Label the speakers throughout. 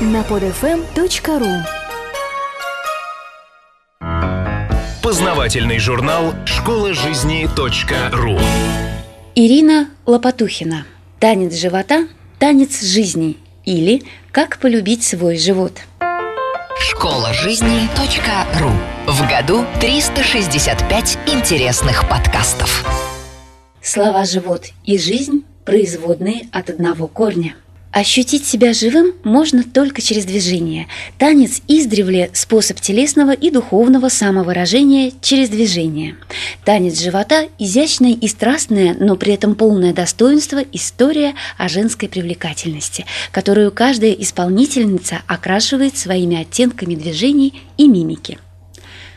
Speaker 1: на podfm.ru
Speaker 2: Познавательный журнал «Школа жизни .ру»
Speaker 3: Ирина Лопатухина. Танец живота, танец жизни или как полюбить свой живот.
Speaker 4: Школа жизни .ру В году 365 интересных подкастов.
Speaker 3: Слова «живот» и «жизнь» – производные от одного корня – Ощутить себя живым можно только через движение. Танец издревле – способ телесного и духовного самовыражения через движение. Танец живота – изящное и страстное, но при этом полное достоинство история о женской привлекательности, которую каждая исполнительница окрашивает своими оттенками движений и мимики.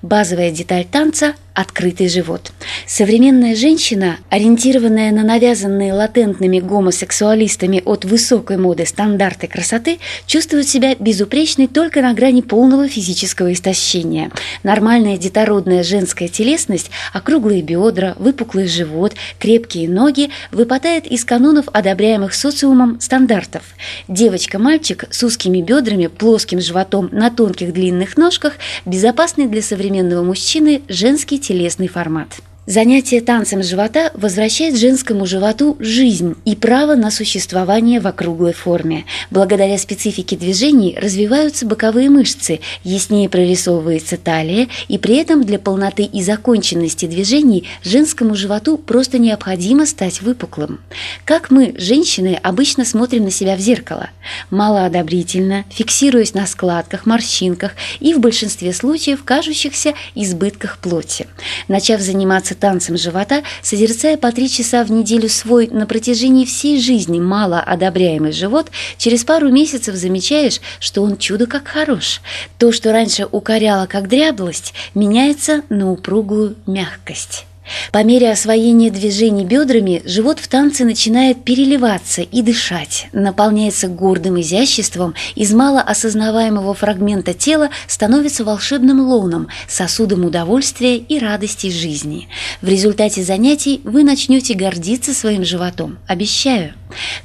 Speaker 3: Базовая деталь танца открытый живот. Современная женщина, ориентированная на навязанные латентными гомосексуалистами от высокой моды стандарты красоты, чувствует себя безупречной только на грани полного физического истощения. Нормальная детородная женская телесность, округлые бедра, выпуклый живот, крепкие ноги выпадает из канонов, одобряемых социумом стандартов. Девочка-мальчик с узкими бедрами, плоским животом на тонких длинных ножках – безопасный для современного мужчины женский телесный формат. Занятие танцем живота возвращает женскому животу жизнь и право на существование в округлой форме. Благодаря специфике движений развиваются боковые мышцы, яснее прорисовывается талия, и при этом для полноты и законченности движений женскому животу просто необходимо стать выпуклым. Как мы, женщины, обычно смотрим на себя в зеркало? Малоодобрительно, фиксируясь на складках, морщинках и в большинстве случаев кажущихся избытках плоти. Начав заниматься заниматься танцем живота, созерцая по три часа в неделю свой на протяжении всей жизни мало одобряемый живот, через пару месяцев замечаешь, что он чудо как хорош. То, что раньше укоряло как дряблость, меняется на упругую мягкость. По мере освоения движений бедрами живот в танце начинает переливаться и дышать, наполняется гордым изяществом, из малоосознаваемого фрагмента тела становится волшебным лоном, сосудом удовольствия и радости жизни. В результате занятий вы начнете гордиться своим животом, обещаю.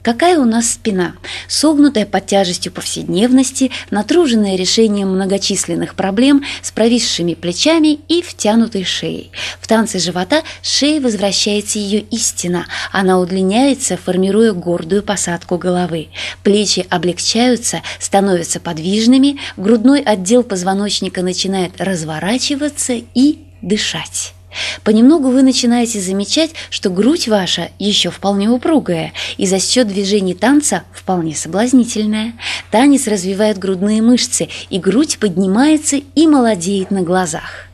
Speaker 3: Какая у нас спина? Согнутая под тяжестью повседневности, натруженная решением многочисленных проблем, с провисшими плечами и втянутой шеей. В танце живота шее возвращается ее истина. Она удлиняется, формируя гордую посадку головы. Плечи облегчаются, становятся подвижными, грудной отдел позвоночника начинает разворачиваться и дышать. Понемногу вы начинаете замечать, что грудь ваша еще вполне упругая и за счет движений танца вполне соблазнительная. Танец развивает грудные мышцы, и грудь поднимается и молодеет на глазах.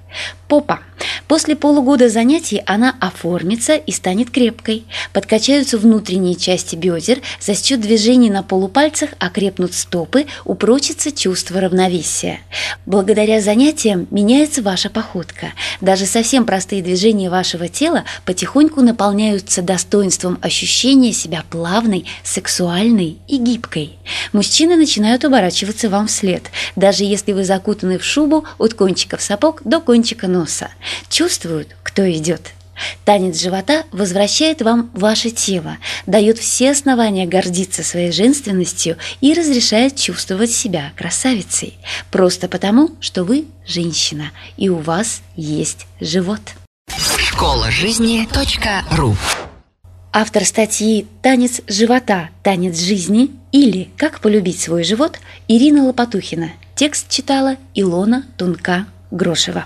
Speaker 3: Попа. После полугода занятий она оформится и станет крепкой. Подкачаются внутренние части бедер, за счет движений на полупальцах окрепнут стопы, упрочится чувство равновесия. Благодаря занятиям меняется ваша походка. Даже совсем простые движения вашего тела потихоньку наполняются достоинством ощущения себя плавной, сексуальной и гибкой. Мужчины начинают оборачиваться вам вслед, даже если вы закутаны в шубу от кончиков сапог до кончика носа чувствуют, кто идет. Танец живота возвращает вам ваше тело, дает все основания гордиться своей женственностью и разрешает чувствовать себя красавицей. Просто потому, что вы женщина и у вас есть живот.
Speaker 4: Школа жизни .ру
Speaker 3: Автор статьи «Танец живота. Танец жизни» или «Как полюбить свой живот» Ирина Лопатухина. Текст читала Илона Тунка-Грошева.